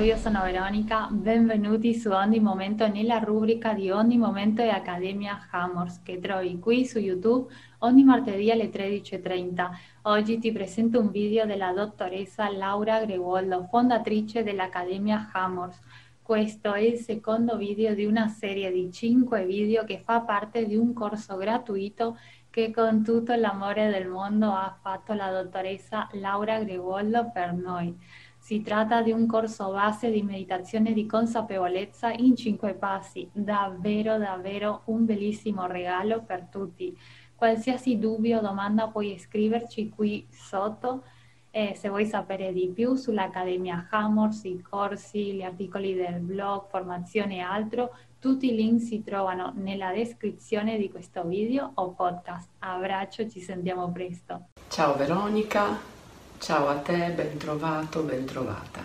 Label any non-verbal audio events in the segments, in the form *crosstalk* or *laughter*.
Io sono Veronica, benvenuti su Ogni Momento nella rubrica di Ogni Momento e Accademia Hammers che trovi qui su YouTube ogni martedì alle 13.30. Oggi ti presento un video della dottoressa Laura Gregoldo, fondatrice dell'Accademia Hammers. Questo è il secondo video di una serie di 5 video che fa parte di un corso gratuito che con tutto l'amore del mondo ha fatto la dottoressa Laura Gregoldo per noi. Si tratta di un corso base di meditazione di consapevolezza in cinque passi, davvero davvero un bellissimo regalo per tutti. Qualsiasi dubbio o domanda puoi scriverci qui sotto eh, se vuoi sapere di più sull'Accademia Hammers, i corsi, gli articoli del blog, formazione e altro, tutti i link si trovano nella descrizione di questo video o podcast. Abbraccio, ci sentiamo presto. Ciao Veronica, Ciao a te, ben trovato, ben trovata.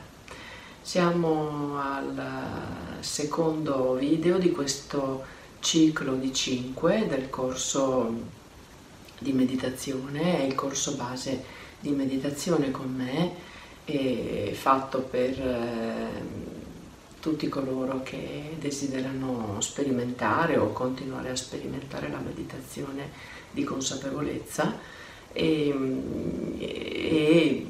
Siamo al secondo video di questo ciclo di 5 del corso di meditazione, è il corso base di meditazione con me, fatto per eh, tutti coloro che desiderano sperimentare o continuare a sperimentare la meditazione di consapevolezza e, e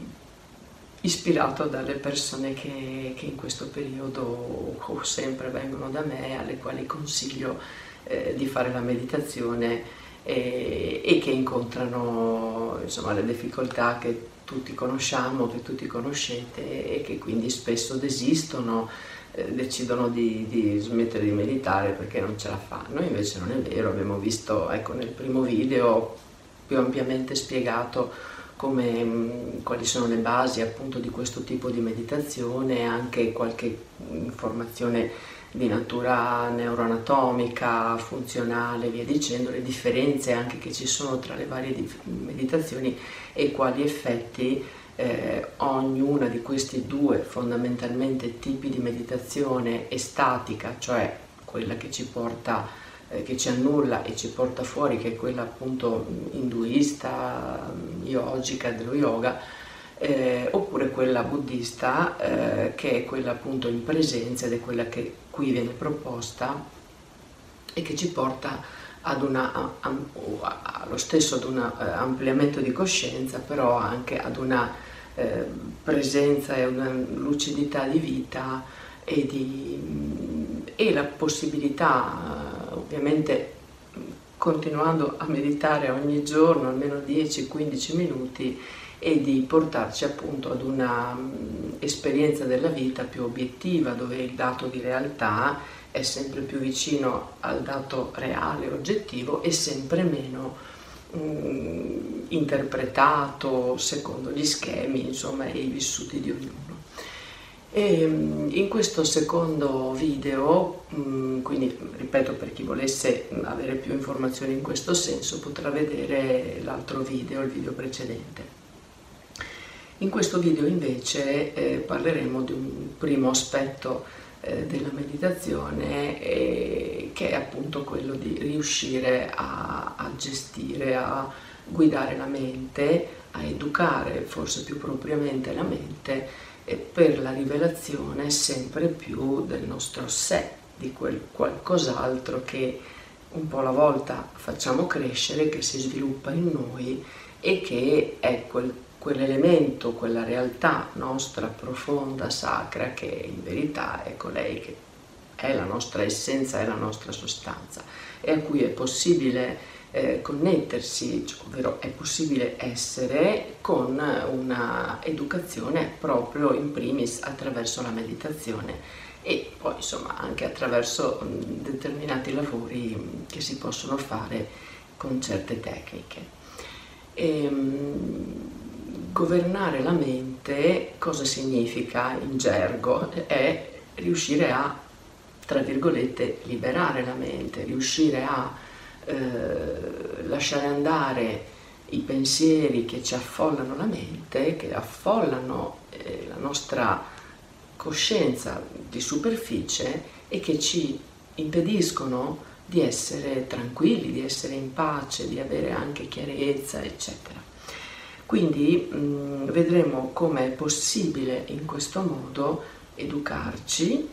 ispirato dalle persone che, che, in questo periodo sempre vengono da me, alle quali consiglio eh, di fare la meditazione e, e che incontrano insomma, le difficoltà che tutti conosciamo, che tutti conoscete e che quindi spesso desistono, eh, decidono di, di, smettere di meditare perché non ce la fanno. Invece non è vero, abbiamo visto ecco, nel primo video più ampiamente spiegato come, mm, quali sono le basi appunto di questo tipo di meditazione, anche qualche informazione di natura neuroanatomica, funzionale, via dicendo, le differenze anche che ci sono tra le varie meditazioni e quali effetti eh, ognuna di questi due fondamentalmente tipi di meditazione estatica, cioè quella che ci porta eh, che ci annulla e ci porta fuori, che è quella appunto induista, yogica dello yoga, eh, oppure quella buddista eh, che è quella appunto in presenza ed è quella che qui viene proposta e che ci porta ad una, allo stesso ad un uh, ampliamento di coscienza, però anche ad una eh, presenza e una lucidità di vita e, di, e la possibilità ovviamente continuando a meditare ogni giorno almeno 10-15 minuti e di portarci appunto ad una um, esperienza della vita più obiettiva dove il dato di realtà è sempre più vicino al dato reale, oggettivo e sempre meno um, interpretato secondo gli schemi insomma e i vissuti di ognuno. E mm, in questo secondo video, mm, quindi ripeto per chi volesse avere più informazioni in questo senso, potrà vedere l'altro video, il video precedente. In questo video invece eh, parleremo di un primo aspetto eh, della meditazione eh, che è appunto quello di riuscire a, a gestire, a guidare la mente, a educare forse più propriamente la mente e per la rivelazione sempre più del nostro sé, di quel qualcos'altro che un po' alla volta facciamo crescere, che si sviluppa in noi e che è quel, quell'elemento, quella realtà nostra profonda, sacra, che in verità è colei che è la nostra essenza, è la nostra sostanza e a cui è possibile eh, connettersi, cioè, ovvero è possibile essere con una educazione proprio in primis attraverso la meditazione e poi insomma anche attraverso mh, determinati lavori che si possono fare con certe tecniche. E, ehm, governare la mente cosa significa in gergo? È riuscire a, tra virgolette, liberare la mente, riuscire a eh, lasciare andare i pensieri che ci affollano la mente, che affollano eh, la nostra coscienza di superficie e che ci impediscono di essere tranquilli, di essere in pace, di avere anche chiarezza, eccetera. Quindi mh, vedremo come è possibile in questo modo educarci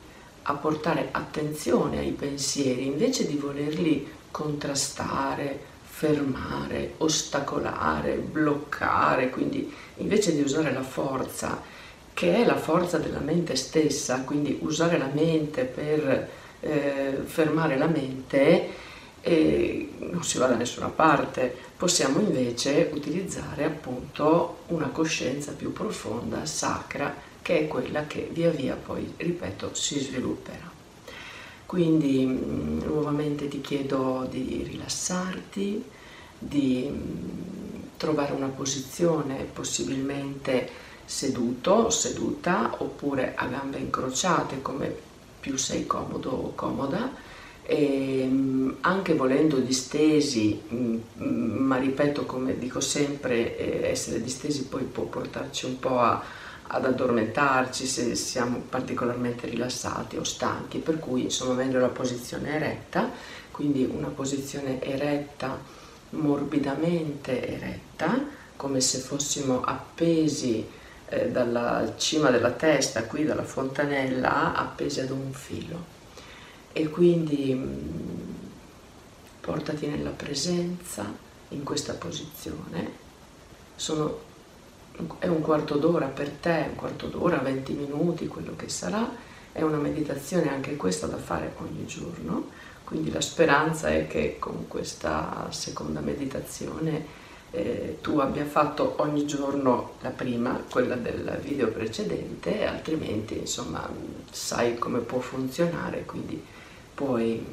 a portare attenzione ai pensieri invece di volerli contrastare, fermare, ostacolare, bloccare, quindi invece di usare la forza, che è la forza della mente stessa, quindi usare la mente per eh, fermare la mente, eh, non si va da nessuna parte, possiamo invece utilizzare appunto una coscienza più profonda, sacra, che è quella che via via poi, ripeto, si svilupperà. Quindi mm, nuovamente ti chiedo di rilassarti, di mm, trovare una posizione possibilmente seduto seduta oppure a gambe incrociate come più sei comodo o comoda. E mm, anche volendo distesi ma ripeto come dico sempre eh, essere distesi poi può portarci un po' a ad addormentarci se siamo particolarmente rilassati o stanchi, per cui insomma meglio la posizione eretta, quindi una posizione eretta, morbidamente eretta, come se fossimo appesi eh, dalla cima della testa, qui dalla fontanella, appesi ad un filo. E quindi mh, mm, portati nella presenza in questa posizione. Sono è un quarto d'ora per te, un quarto d'ora, 20 minuti, quello che sarà, è una meditazione anche questa da fare ogni giorno, quindi la speranza è che con questa seconda meditazione eh, tu abbia fatto ogni giorno la prima, quella del video precedente, altrimenti insomma sai come può funzionare, quindi puoi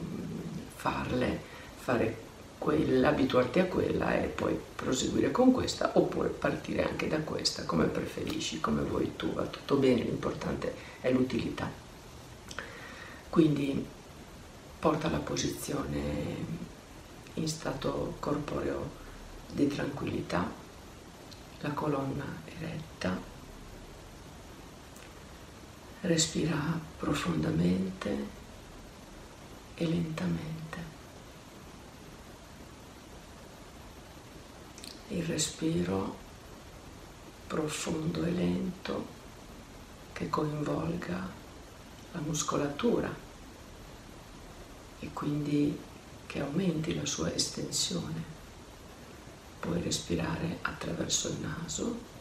farle, fare quella, abituarti a quella e poi proseguire con questa oppure partire anche da questa come preferisci, come vuoi tu, va tutto bene, l'importante è l'utilità. Quindi porta la posizione in stato corporeo di tranquillità, la colonna eretta, respira profondamente e lentamente. Il respiro profondo e lento che coinvolga la muscolatura e quindi che aumenti la sua estensione. Puoi respirare attraverso il naso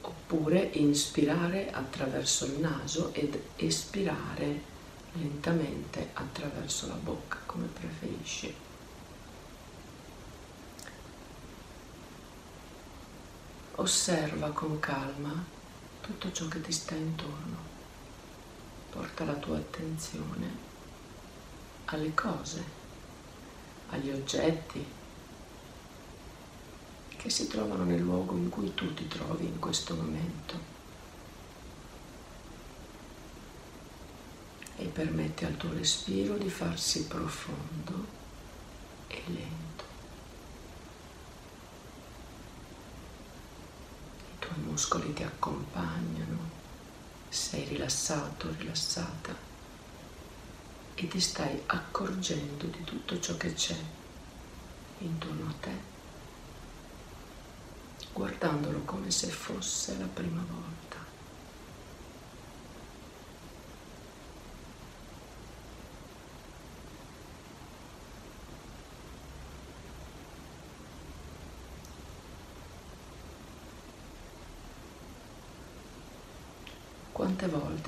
oppure inspirare attraverso il naso ed espirare lentamente attraverso la bocca, come preferisci. Osserva con calma tutto ciò che ti sta intorno. Porta la tua attenzione alle cose, agli oggetti che si trovano nel luogo in cui tu ti trovi in questo momento. E permette al tuo respiro di farsi profondo e lento. I muscoli ti accompagnano, sei rilassato, rilassata e ti stai accorgendo di tutto ciò che c'è intorno a te, guardandolo come se fosse la prima volta.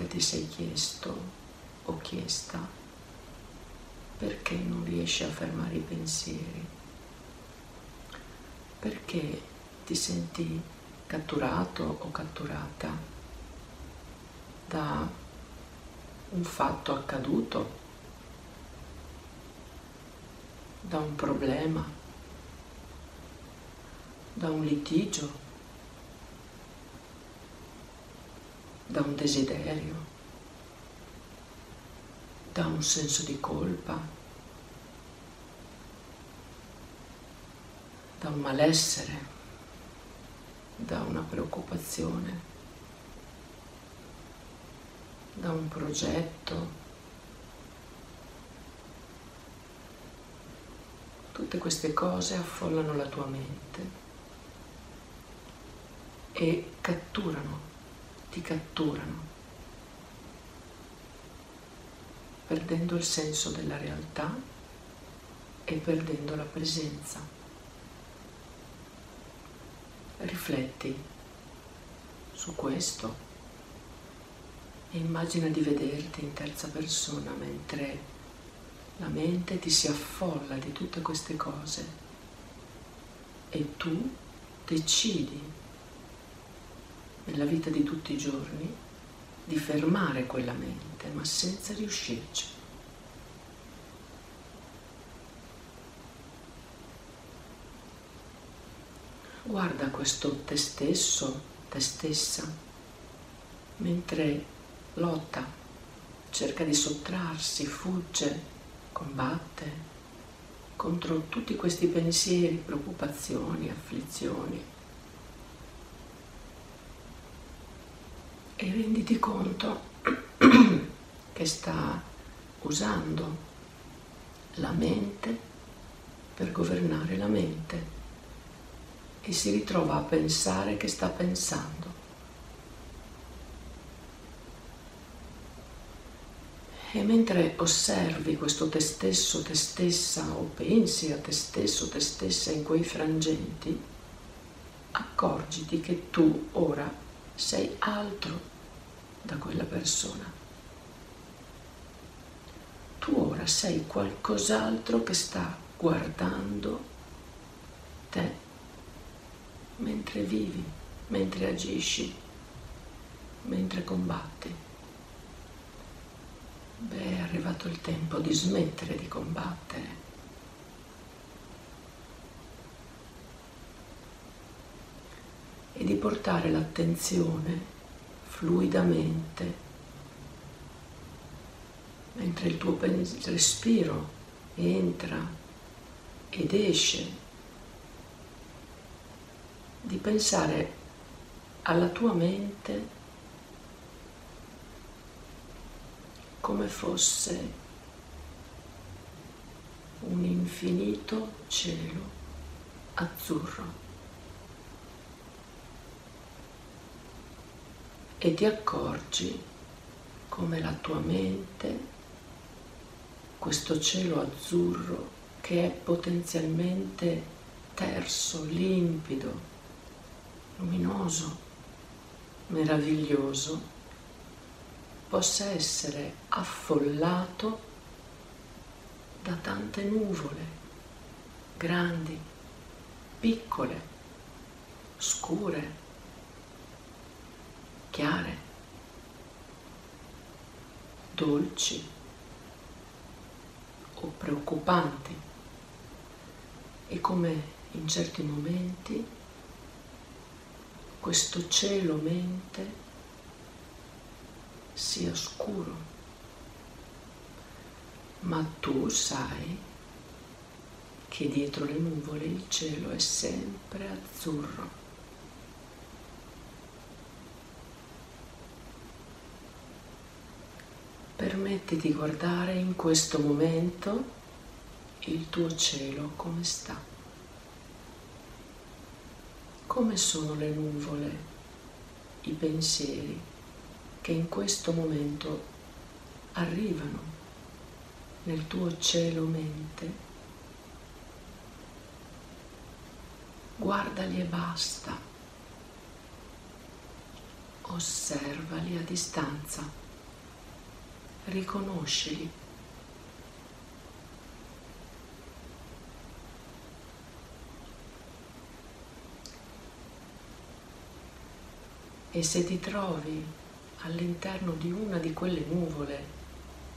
Volte ti sei chiesto o chiesta perché non riesci a fermare i pensieri? Perché ti senti catturato o catturata da un fatto accaduto, da un problema, da un litigio da un desiderio, da un senso di colpa, da un malessere, da una preoccupazione, da un progetto. Tutte queste cose affollano la tua mente e catturano ti catturano, perdendo il senso della realtà e perdendo la presenza. Rifletti su questo e immagina di vederti in terza persona mentre la mente ti si affolla di tutte queste cose e tu decidi nella vita di tutti i giorni di fermare quella mente, ma senza riuscirci. Guarda questo te stesso, te stessa, mentre lotta, cerca di sottrarsi, fugge, combatte contro tutti questi pensieri, preoccupazioni, afflizioni. E renditi conto *clears throat* che sta usando la mente per governare la mente e si ritrova a pensare che sta pensando. E mentre osservi questo te stesso, te stessa, o pensi a te stesso, te stessa in quei frangenti, accorgiti che tu ora sei altro da quella persona. Tu ora sei qualcos'altro che sta guardando te mentre vivi, mentre agisci, mentre combatti. Beh, è arrivato il tempo di smettere di combattere. E di portare l'attenzione fluidamente mentre il tuo respiro entra ed esce di pensare alla tua mente come fosse un infinito cielo azzurro. E ti accorgi come la tua mente, questo cielo azzurro che è potenzialmente terso, limpido, luminoso, meraviglioso, possa essere affollato da tante nuvole, grandi, piccole, scure, chiare, dolci o preoccupanti e come in certi momenti questo cielo mente sia scuro, ma tu sai che dietro le nuvole il cielo è sempre azzurro. Permetti di guardare in questo momento il tuo cielo come sta come sono le nuvole, i pensieri che in questo momento arrivano nel tuo cielo mente. Guardali e basta. Osservali a distanza. Riconoscili. E se ti trovi all'interno di una di quelle nuvole,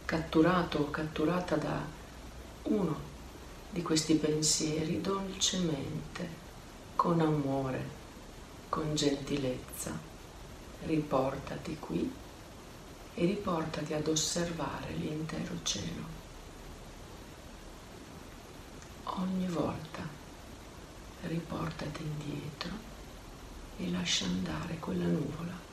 catturato o catturata da uno di questi pensieri, dolcemente, con amore, con gentilezza, riportati qui e riportati ad osservare l'intero cielo. Ogni volta riportati indietro e lascia andare quella nuvola.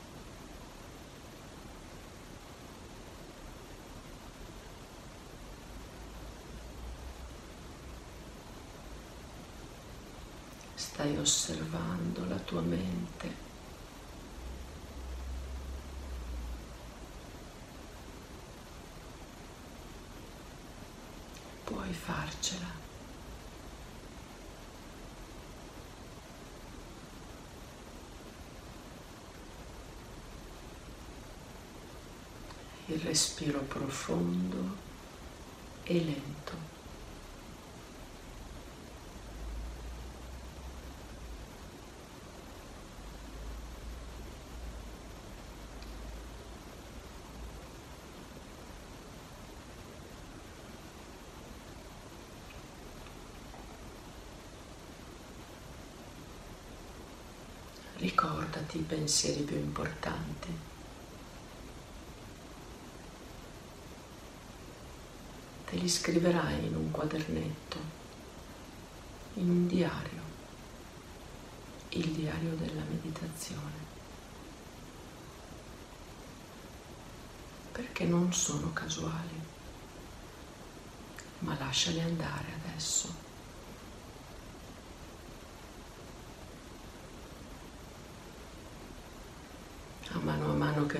Stai osservando la tua mente. puoi farcela. Il respiro profondo e lento. Ricordati i pensieri più importanti. Te li scriverai in un quadernetto, in un diario, il diario della meditazione. Perché non sono casuali, ma lasciali andare adesso. a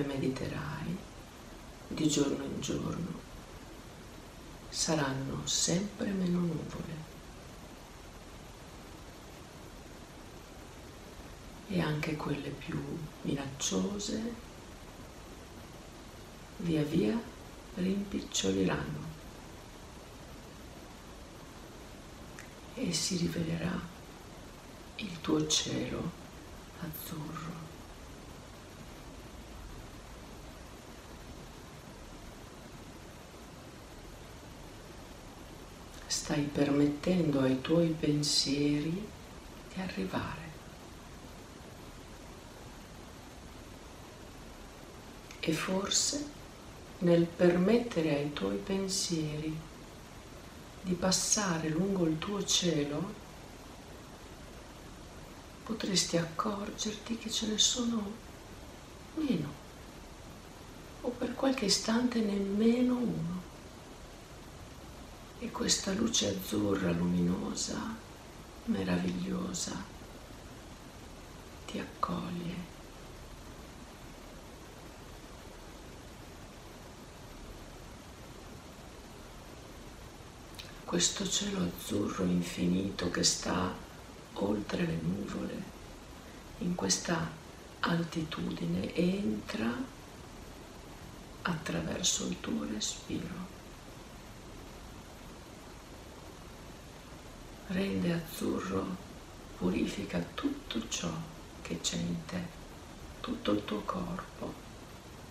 che mediterai, di giorno in giorno, saranno sempre meno nuvole. E anche quelle più minacciose via via rimpiccioliranno e si rivelerà il tuo cielo azzurro. Stai permettendo ai tuoi pensieri di arrivare. E forse nel permettere ai tuoi pensieri di passare lungo il tuo cielo, potresti accorgerti che ce ne sono meno, o per qualche istante nemmeno uno. E questa luce azzurra luminosa, meravigliosa, ti accoglie. Questo cielo azzurro infinito che sta oltre le nuvole, in questa altitudine, entra attraverso il tuo respiro. Rende azzurro, purifica tutto ciò che c'è in te, tutto il tuo corpo,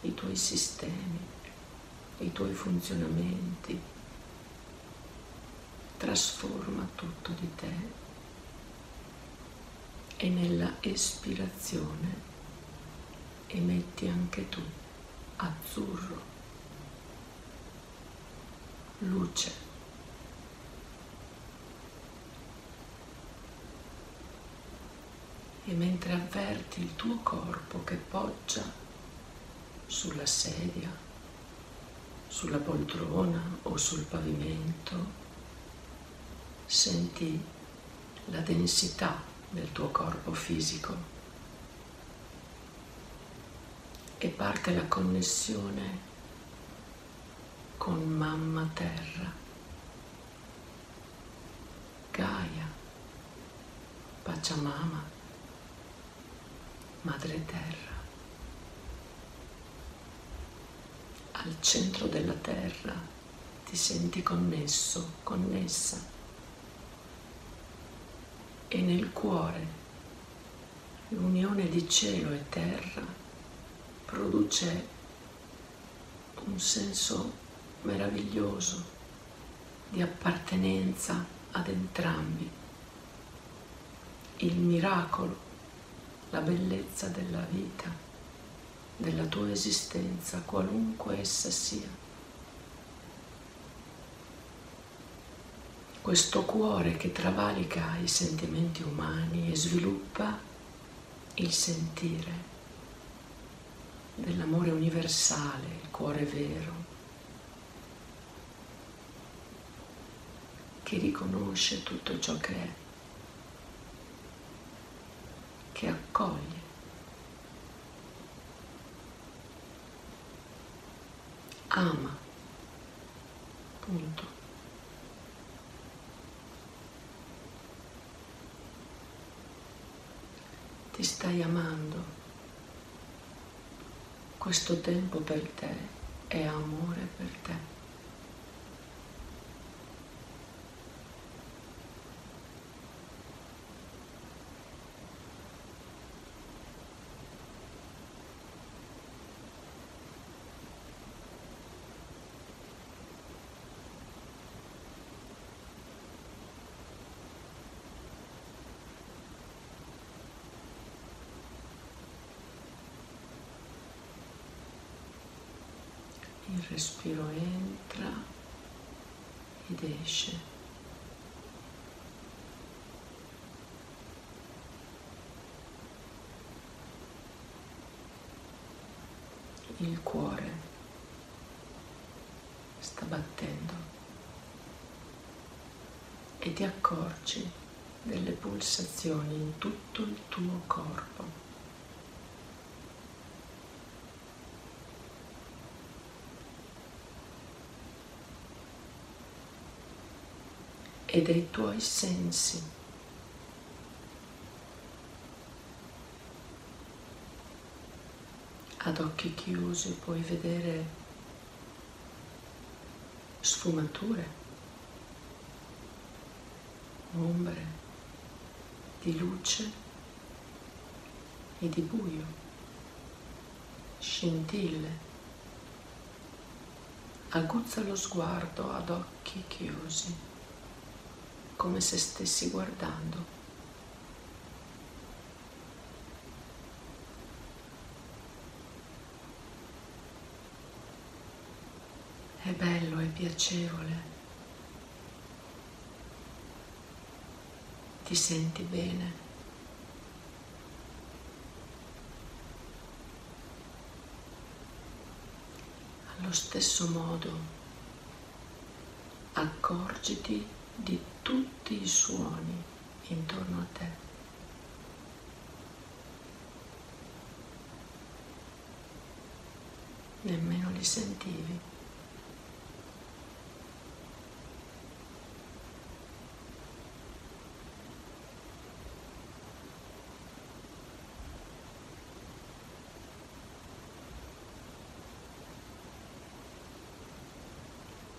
i tuoi sistemi, i tuoi funzionamenti, trasforma tutto di te e nella espirazione emetti anche tu azzurro, luce. E mentre avverti il tuo corpo che poggia sulla sedia, sulla poltrona o sul pavimento, senti la densità del tuo corpo fisico. E parte la connessione con mamma terra, Gaia, Pachamama madre terra. Al centro della terra ti senti connesso, connessa. E nel cuore l'unione di cielo e terra produce un senso meraviglioso di appartenenza ad entrambi, il miracolo la bellezza della vita, della tua esistenza, qualunque essa sia. Questo cuore che travalica i sentimenti umani e sviluppa il sentire dell'amore universale, il cuore vero, che riconosce tutto ciò che è che accoglie. Ama. Punto. Ti stai amando. Questo tempo per te è amore per te. Ed esce. Il cuore sta battendo e ti accorgi delle pulsazioni in tutto il tuo corpo. E dei tuoi sensi. Ad occhi chiusi puoi vedere sfumature, ombre di luce e di buio, scintille. Aguzza lo sguardo ad occhi chiusi come se stessi guardando. È bello, è piacevole. Ti senti bene. Allo stesso modo, accorgiti di tutti i suoni intorno a te. Nemmeno li sentivi.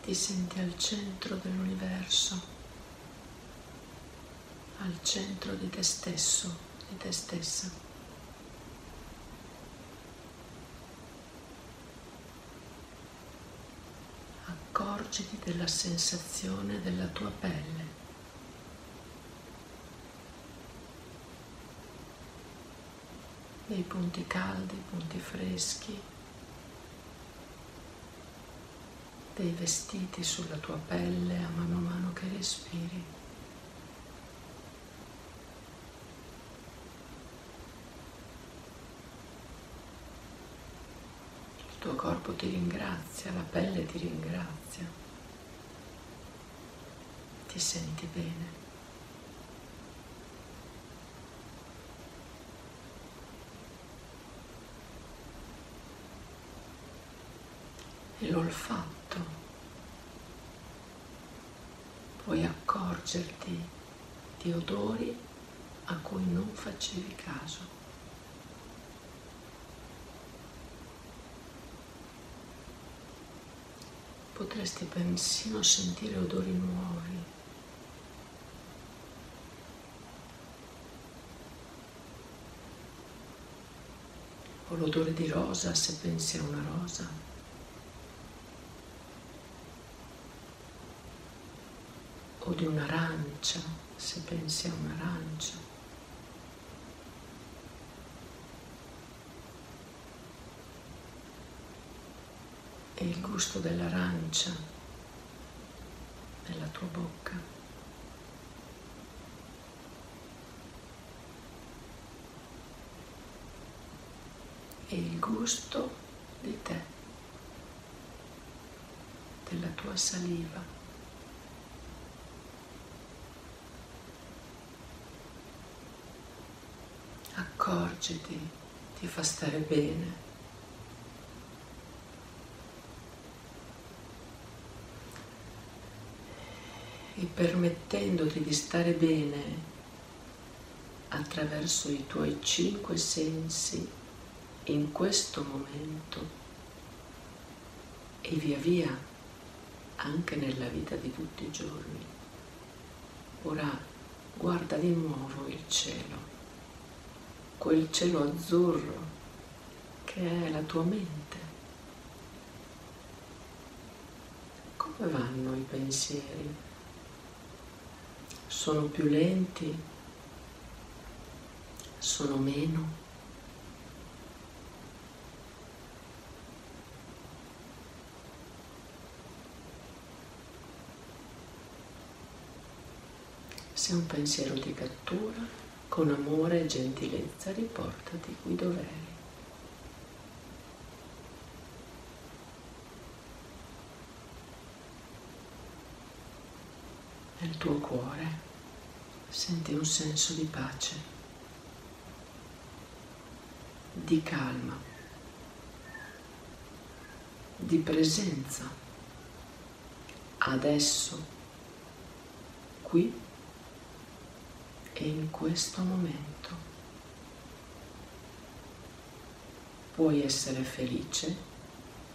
Ti senti al centro dell'universo, al centro di te stesso, di te stessa. Accorgiti della sensazione della tua pelle. dei punti caldi, punti freschi, dei vestiti sulla tua pelle a mano a mano che respiri. Il tuo corpo ti ringrazia, la pelle ti ringrazia, ti senti bene. e l'olfatto. Puoi accorgerti di odori a cui non facevi caso. Potresti persino sentire odori nuovi. O l'odore di rosa se pensi a una rosa. O di un'arancia, se pensi a un'arancia. E il gusto dell'arancia nella tua bocca. E il gusto di te, della tua saliva. Accorgiti, ti fa stare bene. E permettendoti di stare bene, attraverso i tuoi cinque sensi in questo momento e via via anche nella vita di tutti i giorni. Ora guarda di nuovo il cielo, quel cielo azzurro che è la tua mente. Come vanno i pensieri? Sono più lenti? Sono meno? Se un pensiero ti cattura, con amore e gentilezza riportati qui dov'eri. Nel tuo cuore senti un senso di pace, di calma, di presenza. Adesso, qui e in questo momento. Puoi essere felice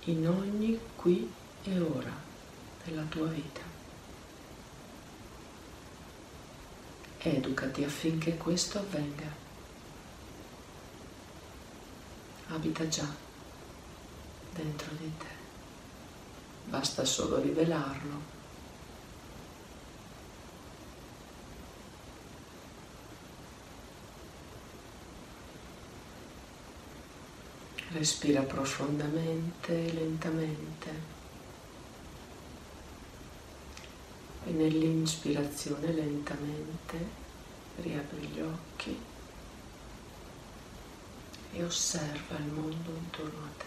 in ogni qui e ora della tua vita. Educati affinché questo avvenga. Abita già dentro di te. Basta solo rivelarlo Respira profondamente e lentamente e nell'inspirazione lentamente riapri gli occhi e osserva il mondo intorno a te,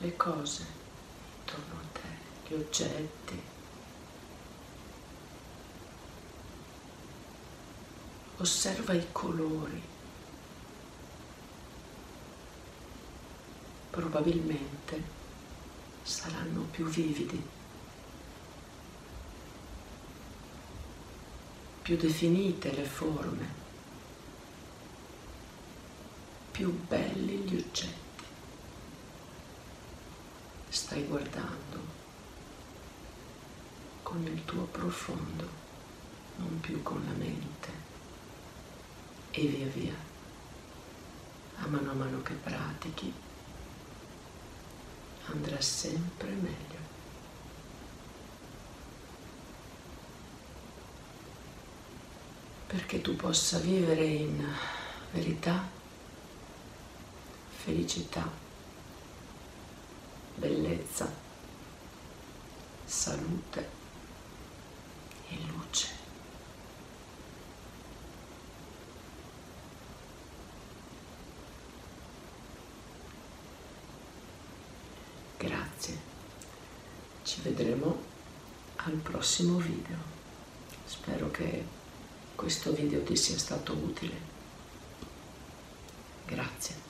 le cose intorno a te, gli oggetti. Osserva i colori probabilmente saranno più vividi, più definite le forme, più belli gli oggetti. Stai guardando con il tuo profondo, non più con la mente, e via via, a mano a mano che pratichi andrà sempre meglio. Perché tu possa vivere in verità, felicità, bellezza, salute e luce. Grazie. Ci vedremo al prossimo video. Spero che questo video ti sia stato utile. Grazie.